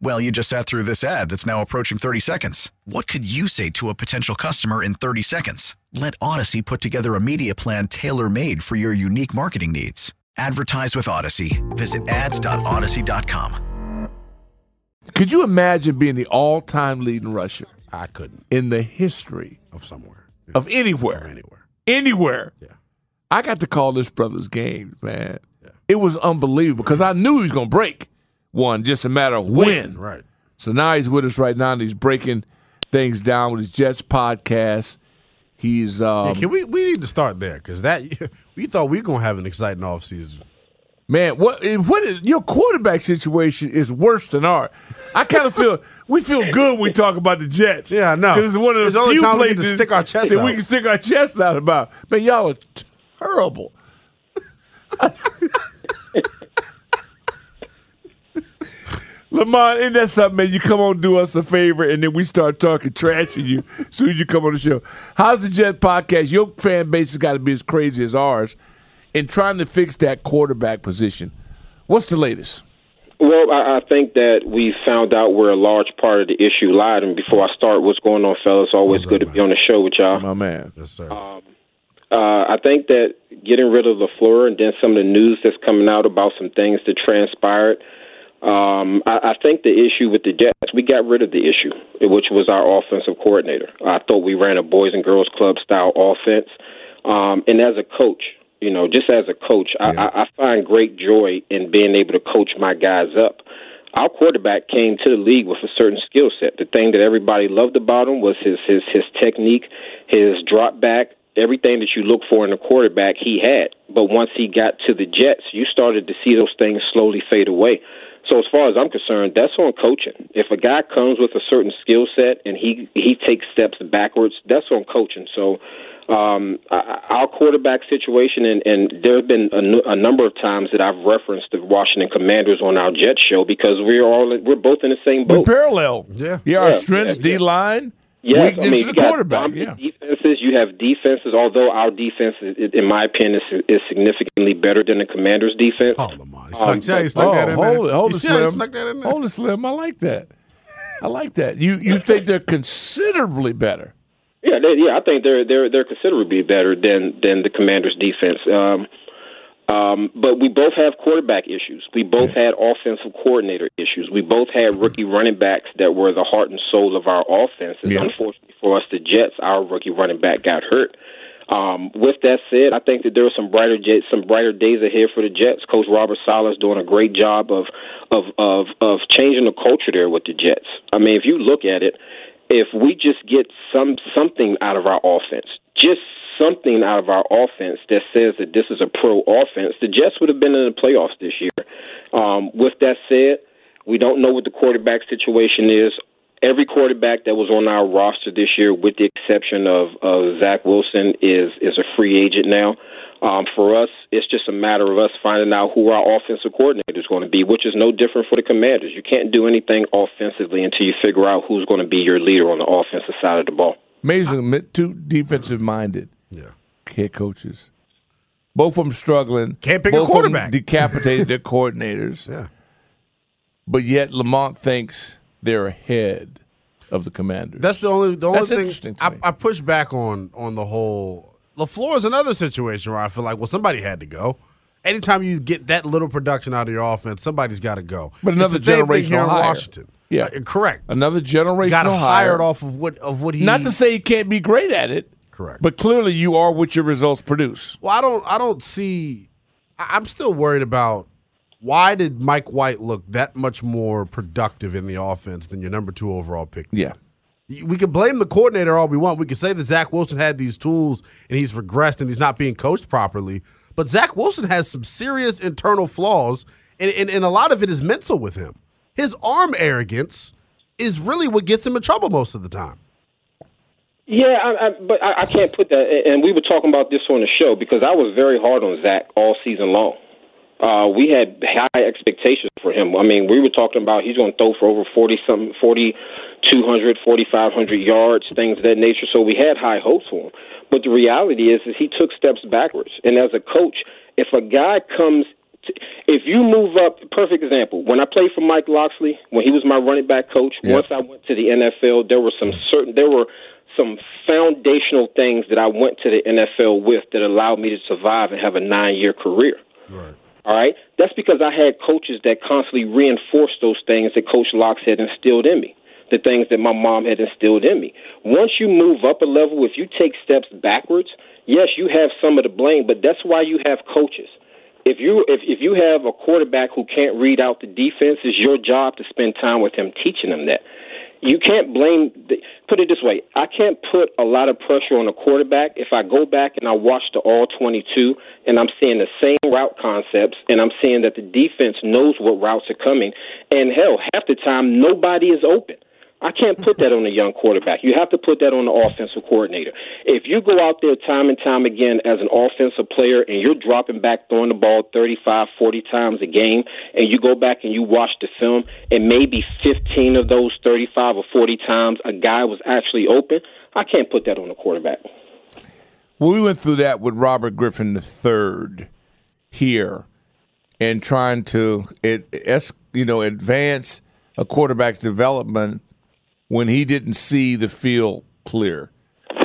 Well, you just sat through this ad that's now approaching 30 seconds. What could you say to a potential customer in 30 seconds? Let Odyssey put together a media plan tailor made for your unique marketing needs. Advertise with Odyssey. Visit ads.odyssey.com. Could you imagine being the all-time leading rusher I couldn't in the history of somewhere of anywhere? anywhere. Anywhere. Yeah. I got to call this brother's games, man. It was unbelievable because I knew he was going to break one, just a matter of when. Right. So now he's with us right now, and he's breaking things down with his Jets podcast. He's um, Yeah, can we we need to start there because that we thought we were gonna have an exciting offseason. man. What what is your quarterback situation is worse than ours. I kind of feel we feel good when we talk about the Jets. Yeah, I know. because it's one of the few time we places stick our chest that out. we can stick our chests out about. Man, y'all are terrible. Lamont, isn't that something, man? You come on, do us a favor, and then we start talking trash to you as soon as you come on the show. How's the Jet podcast? Your fan base has got to be as crazy as ours in trying to fix that quarterback position. What's the latest? Well, I, I think that we found out where a large part of the issue lied. And before I start, what's going on, fellas? Always What's good up, to be on the show with y'all. My man. Yes, sir. Uh, I think that getting rid of LaFleur and then some of the news that's coming out about some things that transpired. Um, I, I think the issue with the Jets, we got rid of the issue, which was our offensive coordinator. I thought we ran a boys and girls club style offense. Um, and as a coach, you know, just as a coach, I, I, I find great joy in being able to coach my guys up. Our quarterback came to the league with a certain skill set. The thing that everybody loved about him was his his his technique, his drop back, everything that you look for in a quarterback he had. But once he got to the Jets, you started to see those things slowly fade away. So as far as I'm concerned, that's on coaching. If a guy comes with a certain skill set and he he takes steps backwards, that's on coaching. So um, our quarterback situation, and, and there have been a, number of times that I've referenced the Washington Commanders on our Jet show because we're all we're both in the same boat. We're boat. parallel. Yeah. Yeah, our Yeah, strengths, yeah, yeah. D line, Yes, weakness I mean, is you the got quarterback. dominant Yeah. defenses. You have defenses, although our defense, is, in my opinion, is, is significantly better than the Commanders' defense. Oh, Lamar. He snuck, Um, yeah, snuck Oh, that in hold it, hold You it, see how he Slim. snuck that in there? Hold it, Slim. I like that. I like that. You you think they're considerably better? Yeah, they, yeah, I think they're they're they're considerably better than than the Commanders' defense. Um, um, but we both have quarterback issues. We both had offensive coordinator issues. We both had rookie running backs that were the heart and soul of our offenses. Yeah. Unfortunately for us, the Jets, our rookie running back got hurt. Um, with that said, I think that there are some brighter Jets, some brighter days ahead for the Jets. Coach Robert Saleh's doing a great job of of of of changing the culture there with the Jets. I mean, if you look at it, if we just get some something out of our offense, just something out of our offense that says that this is a pro offense, the Jets would have been in the playoffs this year. Um, with that said, we don't know what the quarterback situation is. Every quarterback that was on our roster this year, with the exception of, of Zach Wilson, is is a free agent now. Um, for us, it's just a matter of us finding out who our offensive coordinator is going to be, which is no different for the Commanders. You can't do anything offensively until you figure out who's going to be your leader on the offensive side of the ball. Amazing. Two defensive minded Yeah. head coaches. Both of them struggling. Can't pick a Both of 'em quarterback. decapitated their coordinators. Yeah. But yet Lamont thinks they're ahead of the Commanders. That's the only the only That's thing interesting I. I push back on on the whole. Lafleur is another situation where I feel like well somebody had to go. Anytime you get that little production out of your offense, somebody's got to go. But It's another the same thing here in hire. Washington. Yeah. Uh, correct. Another generational Got hire. hired off of what of what he Not to say he can't be great at it. Correct. But clearly, you are what your results produce. Well, I don't. I don't see. I'm still worried about why did Mike White look that much more productive in the offense than your number two overall pick? Yeah. We can blame the coordinator all we want. We can say that Zach Wilson had these tools and he's regressed and he's not being coached properly. But Zach Wilson has some serious internal flaws, and, and, and a lot of it is mental with him. His arm arrogance is really what gets him in trouble most of the time. Yeah, I, I, but I, I can't put that. And we were talking about this on the show because I was very hard on Zach all season long. Uh, we had high expectations for him. I mean, we were talking about he's going to throw for over forty something, forty two hundred, forty five hundred yards, things of that nature. So we had high hopes for him. But the reality is, is he took steps backwards. And as a coach, if a guy comes if you move up, perfect example. When I played for Mike Locksley, when he was my running back coach, Yep. once I went to the NFL, there were some certain there were some foundational things that I went to the NFL with that allowed me to survive and have a nine year career. Right. All right, that's because I had coaches that constantly reinforced those things that Coach Locks had instilled in me, the things that my mom had instilled in me. Once you move up a level, if you take steps backwards, yes, you have some of the blame, but that's why you have coaches. If you if if you have a quarterback who can't read out the defense, it's your job to spend time with him teaching him that. You can't blame. The, put it this way: I can't put a lot of pressure on a quarterback if I go back and I watch the all 22 and I'm seeing the same route concepts and I'm seeing that the defense knows what routes are coming. And hell, half the time nobody is open. I can't put that on a young quarterback. You have to put that on the offensive coordinator. If you go out there time and time again as an offensive player and you're dropping back, throwing the ball 35, 40 times a game, and you go back and you watch the film, and maybe 15 of those 35 or 40 times a guy was actually open, I can't put that on the quarterback. Well, we went through that with Robert Griffin III here, and trying to you know advance a quarterback's development when he didn't see the field clear.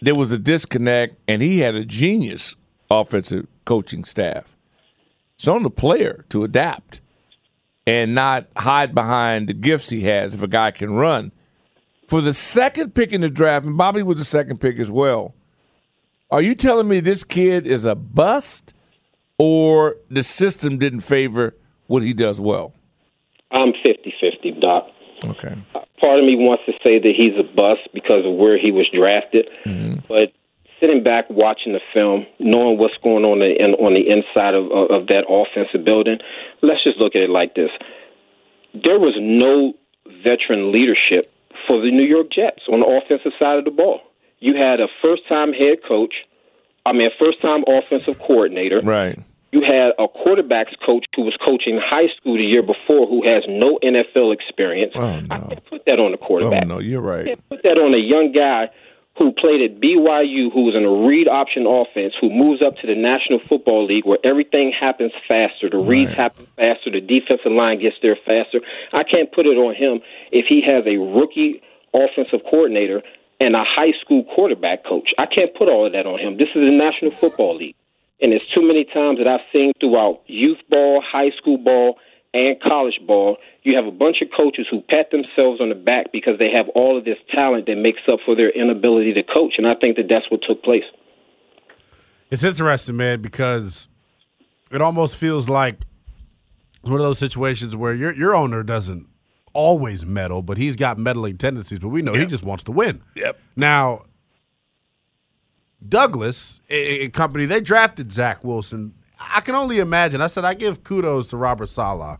There was a disconnect, and he had a genius offensive coaching staff. It's on the player to adapt and not hide behind the gifts he has if a guy can run. For the second pick in the draft, and Bobby was the second pick as well. Are you telling me this kid is a bust or the system didn't favor what he does well? I'm 50 50, Doc. Okay. part of me wants to say that he's a bust because of where he was drafted, mm-hmm. but sitting back watching the film, knowing what's going on in, on the inside of, of, of that offensive building, let's just look at it like this: there was no veteran leadership for the New York Jets on the offensive side of the ball. You had a first-time head coach, I mean, a first-time offensive coordinator, Right. You had a quarterbacks coach who was coaching high school the year before who has no NFL experience. Oh, I no. can't put that on a Oh, no, you're right. I can't put that on a young guy who played at BYU, who was in a read option offense, who moves up to the National Football League where everything happens faster. The reads Right. happen faster. The defensive line gets there faster. I can't put it on him if he has a rookie offensive coordinator and a high school quarterback coach. I can't put all of that on him. This is the National Football League. And it's too many times that I've seen throughout youth ball, high school ball, and college ball, you have a bunch of coaches who pat themselves on the back because they have all of this talent that makes up for their inability to coach. And I think that that's what took place. It's interesting, man, because it almost feels like one of those situations where your your owner doesn't always meddle, but he's got meddling tendencies. But we know he just wants to win. Yep. Now, Douglas a, a company they drafted Zach Wilson. I can only imagine. I said I give kudos to Robert Saleh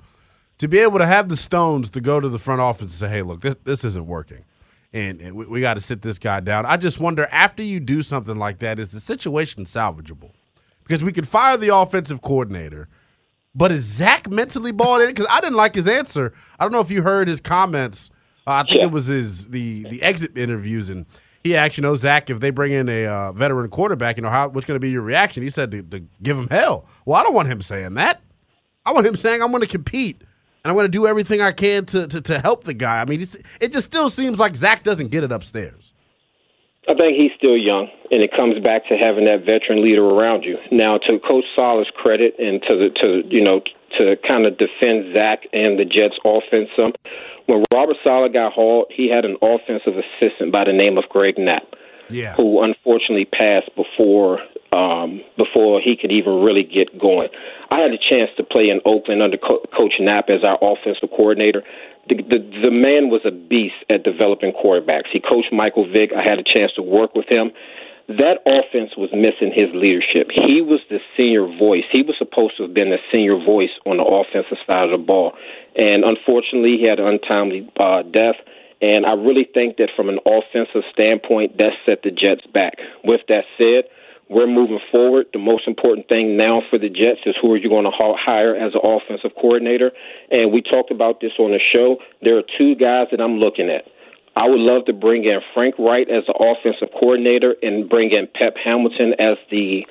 to be able to have the stones to go to the front office and say, "Hey, look, this this isn't working." And, and we, we got to sit this guy down. I just wonder after you do something like that, is the situation salvageable? Because we could fire the offensive coordinator, but is Zach mentally bought in? Because I didn't like his answer. I don't know if you heard his comments. Uh, I think Yeah. it was his the the exit interviews, and he actually you know, Zach, if they bring in a uh, veteran quarterback, you know, how what's going to be your reaction? He said to, to give him hell. Well, I don't want him saying that. I want him saying I'm going to compete and I'm going to do everything I can to, to to help the guy. I mean, it just still seems like Zach doesn't get it upstairs. I think he's still young, and it comes back to having that veteran leader around you. Now, to Coach Saleh's credit, and to the to you know to kind of defend Zach and the Jets' offense some, when Robert Saleh got hauled, he had an offensive assistant by the name of Greg Knapp. Yeah. who unfortunately passed before um, before he could even really get going. I had a chance to play in Oakland under Co- Coach Knapp as our offensive coordinator. The, the the man was a beast at developing quarterbacks. He coached Michael Vick. I had a chance to work with him. That offense was missing his leadership. He was the senior voice. He was supposed to have been the senior voice on the offensive side of the ball, and unfortunately, he had an untimely uh, death. And I really think that from an offensive standpoint, that set the Jets back. With that said, we're moving forward. The most important thing now for the Jets is who are you going to hire as an offensive coordinator? And we talked about this on the show. There are two guys that I'm looking at. I would love to bring in Frank Reich as the offensive coordinator and bring in Pep Hamilton as the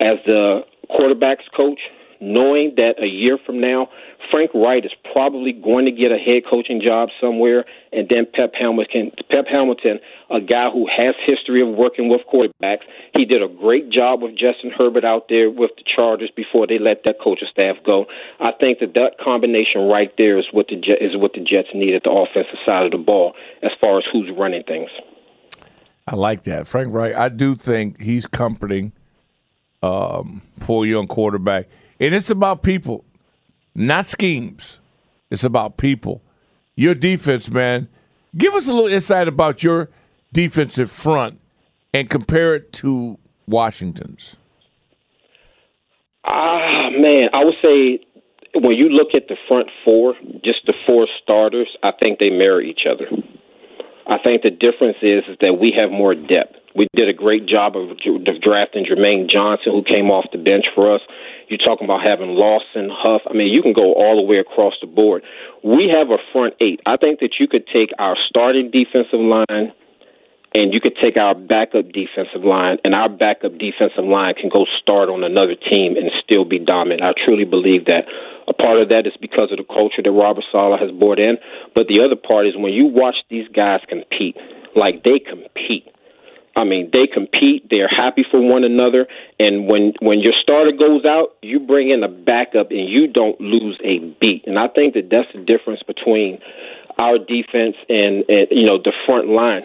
as the quarterbacks coach, knowing that a year from now Frank Reich is probably going to get a head coaching job somewhere, and then Pep Hamilton, Pep Hamilton, a guy who has history of working with quarterbacks. He did a great job with Justin Herbert out there with the Chargers before they let that coaching staff go. I think that that combination right there is what the is what the Jets need at the offensive side of the ball as far as who's running things. I like that, Frank Reich. I do think he's comforting um, for a young quarterback, and it's about people not schemes. It's about people. Your defense, man. Give us a little insight about your defensive front and compare it to Washington's. Ah, man, I would say when you look at the front four, just the four starters, I think they mirror each other. I think the difference is, is that we have more depth. We did a great job of, drafting Jermaine Johnson, who came off the bench for us. You're talking about having Lawson, Huff. I mean, you can go all the way across the board. We have a front eight. I think that you could take our starting defensive line and you could take our backup defensive line, and our backup defensive line can go start on another team and still be dominant. I truly believe that. A part of that is because of the culture that Robert Saleh has brought in, but the other part is when you watch these guys compete, like they compete. I mean, they compete. They're happy for one another. And when when your starter goes out, you bring in a backup, and you don't lose a beat. And I think that that's the difference between our defense and, and you know the front line.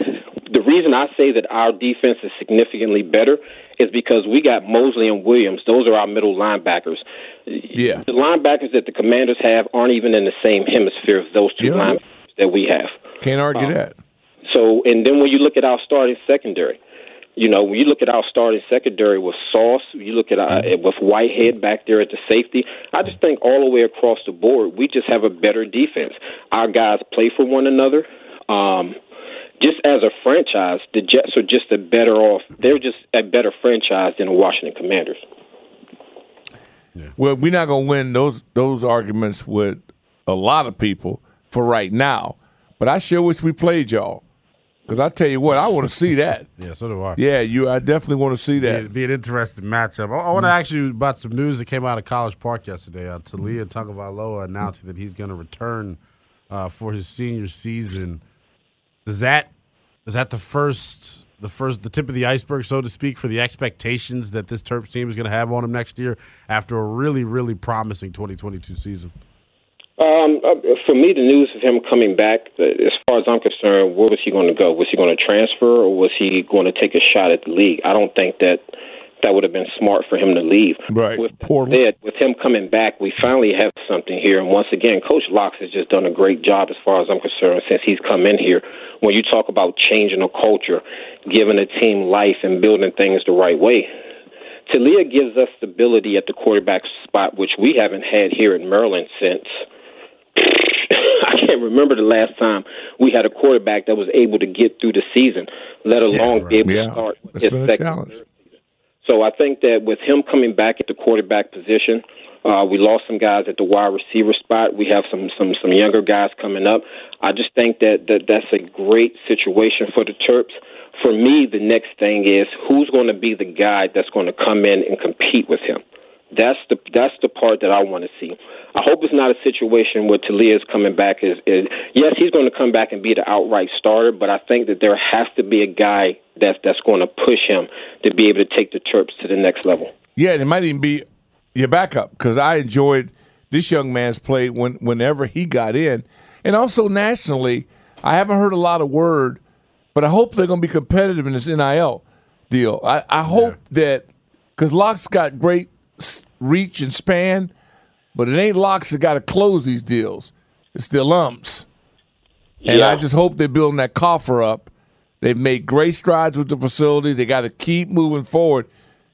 The reason I say that our defense is significantly better is because we got Mosley and Williams. Those are our middle linebackers. Yeah, the linebackers that the Commanders have aren't even in the same hemisphere as those two yeah. linebackers that we have. Can't argue um, that. So, and then when you look at our starting secondary, you know, when you look at our starting secondary with Sauce, you look at our, mm-hmm. with Whitehead back there at the safety. I just think all the way across the board, we just have a better defense. Our guys play for one another. Um, just as a franchise, the Jets are just a better off. They're just a better franchise than the Washington Commanders. Yeah. Well, we're not going to win those those arguments with a lot of people for right now, but I sure wish we played y'all. Because I tell you what, I want to see that. yeah, so do I. Yeah, you. I definitely want to see that. It'd be an interesting matchup. I, I want to mm. ask you about some news that came out of College Park yesterday. Uh, Taulia Tagovailoa announcing that he's going to return uh, for his senior season. Is that is that the first the first the tip of the iceberg, so to speak, for the expectations that this Terps team is going to have on him next year after a really really promising 2022 season? Um, uh, for me, the news of him coming back, uh, as far as I'm concerned, where was he going to go? Was he going to transfer, or was he going to take a shot at the league? I don't think that that would have been smart for him to leave. Right. With that, with him coming back, we finally have something here. And once again, Coach Locks has just done a great job, as far as I'm concerned, since he's come in here. When you talk about changing a culture, giving a team life, and building things the right way, Taulia gives us stability at the quarterback spot, which we haven't had here in Maryland since – I can't remember the last time we had a quarterback that was able to get through the season, let alone yeah, right. be able yeah. to start his second. Challenge. So I think that with him coming back at the quarterback position, uh, we lost some guys at the wide receiver spot. We have some some some younger guys coming up. I just think that, that that's a great situation for the Terps. For me, the next thing is who's going to be the guy that's going to come in and compete with him. That's the that's the part that I want to see. I hope it's not a situation where Taulia is coming back. Is, is yes, he's going to come back and be the outright starter, but I think that there has to be a guy that's that's going to push him to be able to take the Terps to the next level. Yeah, and it might even be your backup because I enjoyed this young man's play when whenever he got in, and also nationally, I haven't heard a lot of word, but I hope they're going to be competitive in this NIL deal. I, I hope that because Locke's got great reach and span, but it ain't Locks that got to close these deals. It's the alums. And I just hope they're building that coffer up. They've made great strides with the facilities. They got to keep moving forward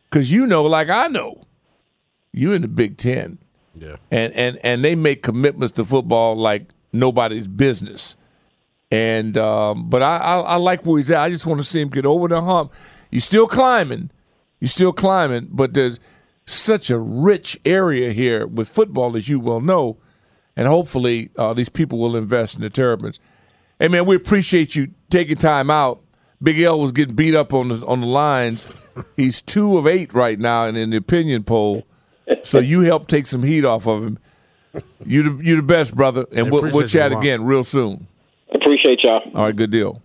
because you know, like I know, you in the Big Ten, Yeah. and and and they make commitments to football like nobody's business. And um, but I, I I like where he's at. I just want to see him get over the hump. You're still climbing, you're still climbing, but there's such a rich area here with football, as you well know, and hopefully uh, these people will invest in the Terrapins. Hey man, we appreciate you taking time out. Big L was getting beat up on the on the lines. He's two of eight right now in, in the opinion poll. So you helped take some heat off of him. You the you the best, brother, and we'll, we'll appreciate you, chat Lamont. again real soon. Appreciate y'all. All right, good deal.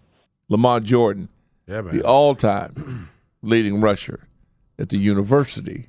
Lamont Jordan, Yeah, man. the all-time leading rusher at the University